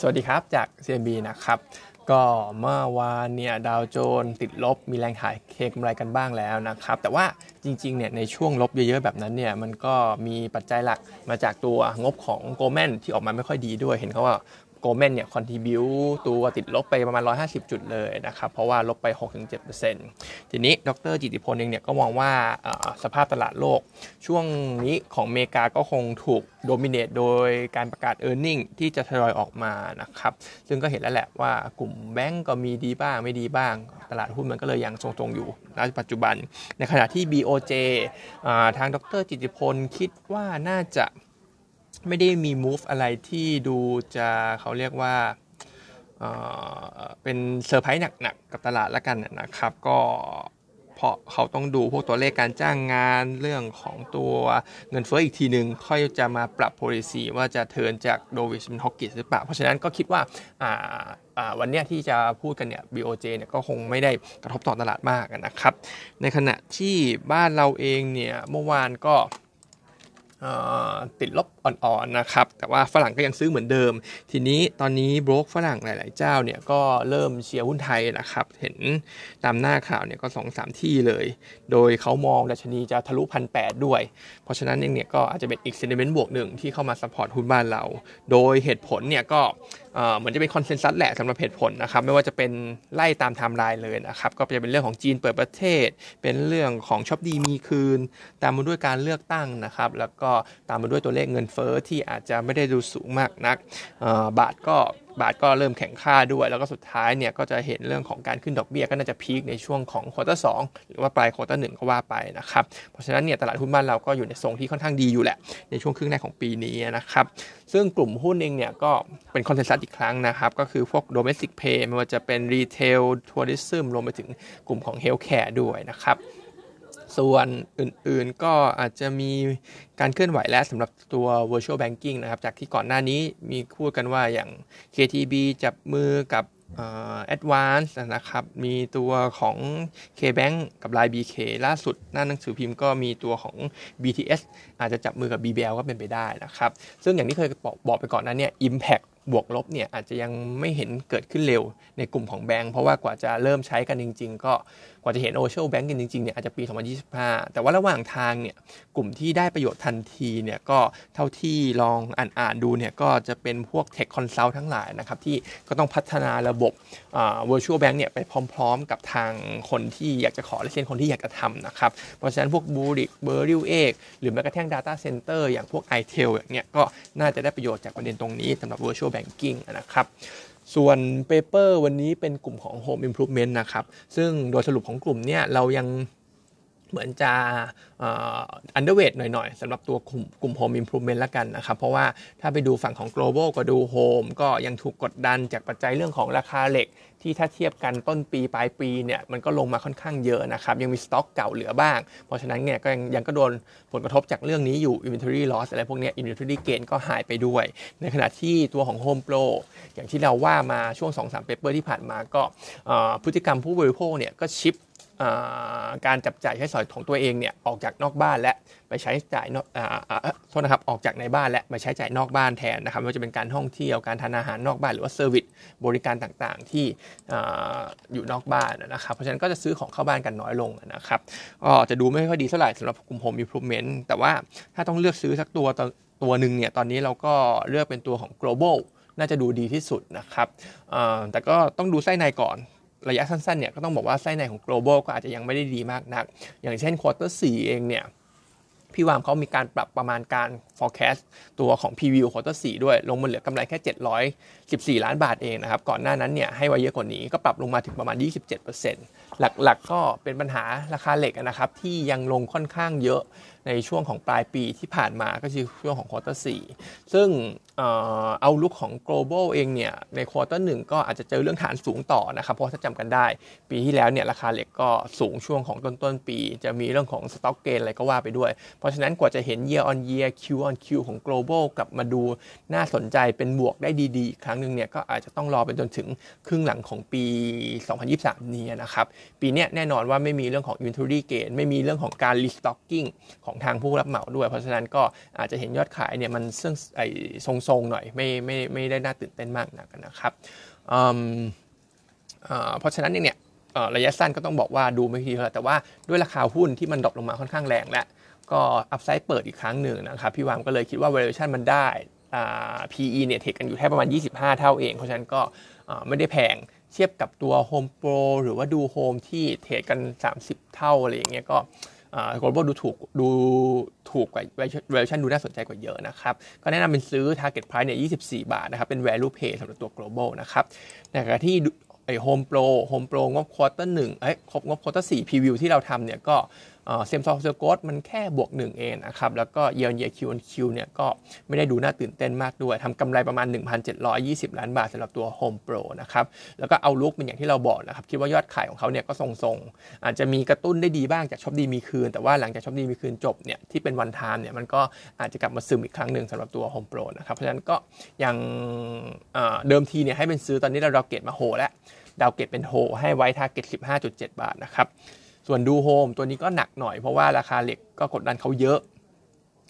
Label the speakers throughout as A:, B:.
A: สวัสดีครับจาก CMB นะครับ ก็เมื่อวานเนี่ยดาวโจนติดลบมีแรงขายเคกำไรกันบ้างแล้วนะครับ แต่ว่าจริงๆเนี่ยในช่วงลบเยอะๆแบบนั้นเนี่ยมันก็มีปัจจัยหลักมาจากตัวงบของโกลแมนที่ออกมาไม่ค่อยดีด้วย เห็นเขาว่า โกลแมนเนี่ยคอนทิบิวตัวติดลบไปประมาณ 150 จุดเลยนะครับ เพราะว่าลบไป 6-7%ทีนี้ดรจิติพลเองเนี่ยก็มองว่าสภาพตลาดโลก ช่วงนี้ของอเมริกาก็คงถูกโดมิเนตโดยการประกาศ e a r n i n g ที่จะทยอยออกมานะครับ ซึ่งก็เห็นแล้วแหละว่ากลุ่มแบงก์ก็มีดีบ้างไม่ดีบ้าง ตลาดหุ้นมันก็เลยยังทรงๆอยู่ณปัจจุบัน ในขณะที่ BOJ ทางดรจิติพลคิดว่าน่าจะ ไม่ได้มี move อะไรที่ดูจะเขาเรียกว่าเป็นเซอร์ไพรส์หนักๆกับตลาดแล้วกันนะครับ ก็เพราะเขาต้องดูพวกตัวเลขการจ้างงานเรื่องของตัวเงินเฟ้ออีกทีหนึ่งค่อยจะมาปรับ policy ว่าจะเทินจากโดวิสเป็นฮอกกิสหรือเปล่า เพราะฉะนั้นก็คิดว่าวันนี้ที่จะพูดกันเนี่ย BOJ เนี่ยก็คงไม่ได้กระทบต่อตลาดมากนะครับ ในขณะที่บ้านเราเองเนี่ยเมื่อวานก็ ติดลบอ่อนๆนะครับ แต่ว่าฝรั่งก็ยังซื้อเหมือนเดิม ทีนี้ตอนนี้บรกฝรั่งหลาย ๆ เจ้าเนี่ยก็เริ่มเชียร์หุ้นไทยนะครับ เห็นตามหน้าข่าวเนี่ยก็2อสที่เลย โดยเขามองดัชนีจะทะลุพันแปดด้วย เพราะฉะนั้นเองเนี่ยก็อาจจะเป็นอีก sentiment บวกหนึ่งที่เข้ามา support หุ้นบ้านเรา โดยเหตุผลเนี่ยก็ เหมือนจะเป็น consensus แหละสำหรับเหตุผลนะครับไม่ว่าจะเป็นไล่ตามไทม์ไลน์เลยนะครับก็จะเป็นเรื่องของจีนเปิดประเทศ เป็นเรื่องของช็อปดีมีคืน ตามมาด้วยการเลือกตั้งนะครับแล้วก็ตามมาด้วยตัวเลขเงินเฟ้อที่อาจจะไม่ได้ดูสูงมากนักบาทก็ บาทก็เริ่มแข็งค่าด้วย แล้วก็สุดท้ายเนี่ยก็จะเห็นเรื่องของการขึ้นดอกเบี้ยก็น่าจะ peak ในช่วงของ quarter สี่หรือว่าปลาย quarter หนึ่งก็ว่าไปนะครับเพราะฉะนั้นเนี่ยตลาดหุ้นบ้านเราก็อยู่ในทรงที่ค่อนข้างดีอยู่แหละในช่วงครึ่งแรกของปีนี้นะครับซึ่งกลุ่มหุ้นเองเนี่ยก็เป็น consensus อีกครั้งนะครับก็คือพวก domestic play ไม่ว่าจะเป็น retail tourism รวมไปถึงกลุ่มของ healthcare ด้วยนะครับ ส่วนอื่นๆก็อาจจะมีการเคลื่อนไหวแล้วสำหรับตัว virtual banking นะครับ จากที่ก่อนหน้านี้มีพูดกันว่าอย่าง KTB จับมือกับ Advance นะครับ มีตัวของ KBank กับ Line BK ล่าสุด หน้าหนังสือพิมพ์ก็มีตัวของ BTS อาจจะจับมือกับ BBL ก็เป็นไปได้นะครับ ซึ่งอย่างที่เคยบอกไปก่อนนั้นเนี่ย Impact บวกลบเนี่ยอาจจะยังไม่เห็นเกิดขึ้นเร็วในกลุ่มของแบงก์เพราะว่ากว่าจะเริ่มใช้กันจริง ๆ ก็กว่าจะเห็น virtual bank กันจริงๆเนี่ยอาจจะปี 2025 แต่ว่าระหว่างทางเนี่ยกลุ่มที่ได้ประโยชน์ทันทีเนี่ยก็เท่าที่ลองอ่านๆดูเนี่ยก็จะเป็นพวก tech consult ทั้งหลายนะครับที่ก็ต้องพัฒนาระบบอ่า virtual bank เนี่ยไปพร้อม ๆ กับทางคนที่อยากจะขอ license คนที่อยากจะทำนะครับเพราะฉะนั้นพวก Bluebik Beryl 8หรือแม้กระทั่ง Data Center อย่างพวก i t e l อย่างเงี้ยก็น่าจะได้ประโยชน์จากประเด็นตรงนี้สำหรับ virtual banking นะครับส่วน paper วันนี้เป็นกลุ่มของ Home Improvement นะครับ ซึ่งโดยสรุปของกลุ่มเนี่ยเรายัง เหมือนจะ underweight หน่อยๆสำหรับตัวกลุ่มกลุ่ม Home Improvement ละกันนะครับ เพราะว่าถ้าไปดูฝั่งของ global ก็ดู Home ก็ยังถูกกดดันจากปัจจัยเรื่องของราคาเหล็ก ที่ถ้าเทียบกันต้นปี ปลายปีเนี่ยมันก็ลงมาค่อนข้างเยอะนะครับ ยังมีสต็อกเก่าเหลือบ้าง เพราะฉะนั้นเนี่ยก็ยังยังก็โดนผลกระทบจากเรื่องนี้อยู่ inventory loss อะไรพวกนี้ inventory gain ก็หายไปด้วย ในขณะที่ตัวของ Home Pro อย่างที่เราว่ามาช่วง 2-3 paper ที่ผ่านมาก็พฤติกรรมผู้บริโภคเนี่ยก็ชิป การจับจ่ายใช้สอยของตัวเองเนี่ยออกจากนอกบ้านและไปใช้จ่ายนอกโทษนะครับออกจากในบ้านและไปใช้จ่ายนอกบ้านแทนนะครับไม่ว่าจะเป็นการท่องเที่ยวการทานอาหารนอกบ้านหรือว่า service บริการต่างๆที่อยู่นอกบ้านนะครับเพราะฉะนั้นก็จะซื้อของเข้าบ้านกันน้อยลงนะครับก็จะดูไม่ค่อยดีเท่าไหร่สำหรับกลุ่ม Home Improvement แต่ว่าถ้าต้องเลือกซื้อสักตัวตัวหนึ่งเนี่ยตอนนี้เราก็เลือกเป็นตัวของ global น่าจะดูดีที่สุดนะครับแต่ก็ต้องดูไส้ในก่อน ระยะสั้นๆเนี่ยก็ต้องบอกว่าไส้ในของ global ก็อาจจะยังไม่ได้ดีมากนัก อย่างเช่น quarter 4เองเนี่ย พี่วามเขามีการปรับประมาณการ forecast ตัวของ preview quarter 4ด้วย ลงมาเหลือกำไรแค่ 714 ล้านบาทเองนะครับ ก่อนหน้านั้นเนี่ยให้ไว้เยอะกว่านี้ก็ปรับลงมาถึงประมาณ 27%หลักๆก็เป็นปัญหาราคาเหล็กนะครับ ที่ยังลงค่อนข้างเยอะในช่วงของปลายปีที่ผ่านมาก็คือช่วงของ quarter สี่ซึ่ง outlook ของ global เองเนี่ยใน quarter หนึ่งก็อาจจะเจอเรื่องฐานสูงต่อนะครับ เพราะถ้าจำกันได้ ปีที่แล้วเนี่ยราคาเหล็กก็สูงช่วงของต้นต้นปี จะมีเรื่องของสต็อกเกนอะไรก็ว่าไปด้วยเพราะฉะนั้นกว่าจะเห็น year on year Q on Q ของ global กลับมาดูน่าสนใจเป็นบวกได้ดีๆครั้งหนึ่งเนี่ยก็อาจจะต้องรอไปจนถึงครึ่งหลังของปี 2023 นี้นะครับ ปีนี้แน่นอนว่าไม่มีเรื่องของ inventory gain ไม่มีเรื่องของการ restocking ของทางผู้รับเหมาด้วย เพราะฉะนั้นก็อาจจะเห็นยอดขายเนี่ยมันซึ่งไอ้ทรงๆหน่อยไม่ไม่ไม่ได้น่าตื่นเต้นมากนักนะครับเพราะฉะนั้นเนี่ยระยะสั้นก็ต้องบอกว่าดูไม่ดีเท่าไหร่แต่ว่าด้วยราคาหุ้นที่มัน drop ลงมาค่อนข้างแรงและ ก็ upside เปิดอีกครั้งหนึ่งนะครับพี่วามก็เลยคิดว่า valuation มันได้ PE เนี่ยเทคกันอยู่แค่ประมาณ 25 เท่าเอง เพราะฉะนั้นก็ไม่ได้แพงเทียบกับตัว Home Pro หรือว่าดู Home ที่ trade กัน 30 เท่าอะไรอย่างเงี้ยก็ global ดูถูกดูถูกกว่า valuation ดูน่าสนใจกว่าเยอะนะครับ ก็แนะนำเป็นซื้อ target price เนี่ย24 บาทนะครับ เป็น value play สำหรับตัว global นะครับในขณะที่ไอ้ Home Pro Home Pro งบ quarter หนึ่งเอ้ยครบงบ quarter สี่ preview ที่เราทำเนี่ยก็ same store sales growth มันแค่บวก1เองนะครับ แล้วก็ year on year Q on Q เนี่ยก็ไม่ได้ดูน่าตื่นเต้นมากด้วยทำกำไรประมาณ 1,720 ล้านบาทสำหรับตัว Home Pro นะครับ แล้วก็ outlook เป็นอย่างที่เราบอกนะครับ คิดว่ายอดขายของเขาเนี่ยก็ทรงๆ อาจจะมีกระตุ้นได้ดีบ้างจากช็อปดีมีคืน แต่ว่าหลังจากช็อปดีมีคืนจบเนี่ยที่เป็น one time เนี่ยมันก็อาจจะกลับมาซึมอีกครั้งหนึ่งสำหรับตัว Home Pro นะครับ เพราะฉะนั้นก็ยังเดิมทีเนี่ยให้เป็นซื้อตอนนี้เรา downgrade มา hold แล้ว downgrade เป็น hold ให้ไว้ target 15.7 บาทนะครับ ส่วนดูโฮมตัวนี้ก็หนักหน่อยเพราะว่าราคาเหล็กก็กดดันเขาเยอะ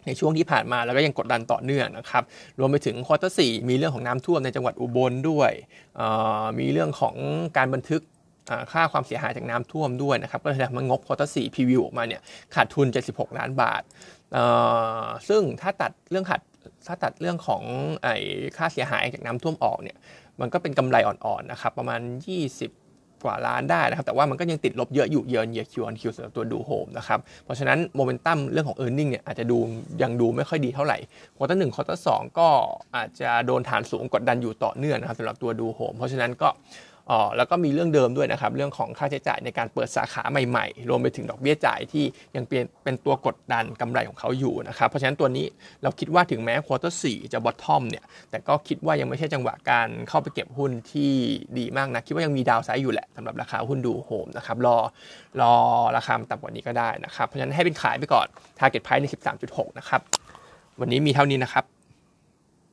A: ในช่วงที่ผ่านมาแล้วก็ยังกดดันต่อเนื่องนะครับ รวมไปถึง quarter สี่มีเรื่องของน้ำท่วมในจังหวัดอุบลด้วย มีเรื่องของการบันทึกค่าความเสียหายจากน้ำท่วมด้วยนะครับ ก็เลยทำให้งบ quarter สี่ preview ออกมาเนี่ยขาดทุน 76 ล้านบาท ซึ่งถ้าตัดเรื่องขาดถ้าตัดเรื่องของไอ้ค่าเสียหายจากน้ำท่วมออกเนี่ยมันก็เป็นกำไรอ่อนๆนะครับประมาณ 20 กว่าล้านได้นะครับ แต่ว่ามันก็ยังติดลบเยอะอยู่ year on year Q on Q สำหรับตัวดูโฮมนะครับ เพราะฉะนั้นโมเมนตัมเรื่องของ earning เนี่ยอาจจะดูยังดูไม่ค่อยดีเท่าไหร่ quarter หนึ่ง quarter สองก็อาจจะโดนฐานสูงกดดันอยู่ต่อเนื่องนะครับสำหรับตัวดูโฮมเพราะฉะนั้นก็ อ๋อแล้วก็มีเรื่องเดิมด้วยนะครับ เรื่องของค่าใช้จ่ายในการเปิดสาขาใหม่ๆ รวมไปถึงดอกเบี้ยจ่ายที่ยังเป็นเป็นตัวกดดันกำไรของเขาอยู่นะครับ เพราะฉะนั้นตัวนี้เราคิดว่าถึงแม้ quarter สี่จะ bottom เนี่ย แต่ก็คิดว่ายังไม่ใช่จังหวะการเข้าไปเก็บหุ้นที่ดีมากนะ คิดว่ายังมี downside อยู่แหละสำหรับราคาหุ้นดูโฮมนะครับ รอรอราคาต่ำกว่านี้ก็ได้นะครับ เพราะฉะนั้นให้เป็นขายไปก่อน target price ให้ 13.6 นะครับ วันนี้มีเท่านี้นะครับ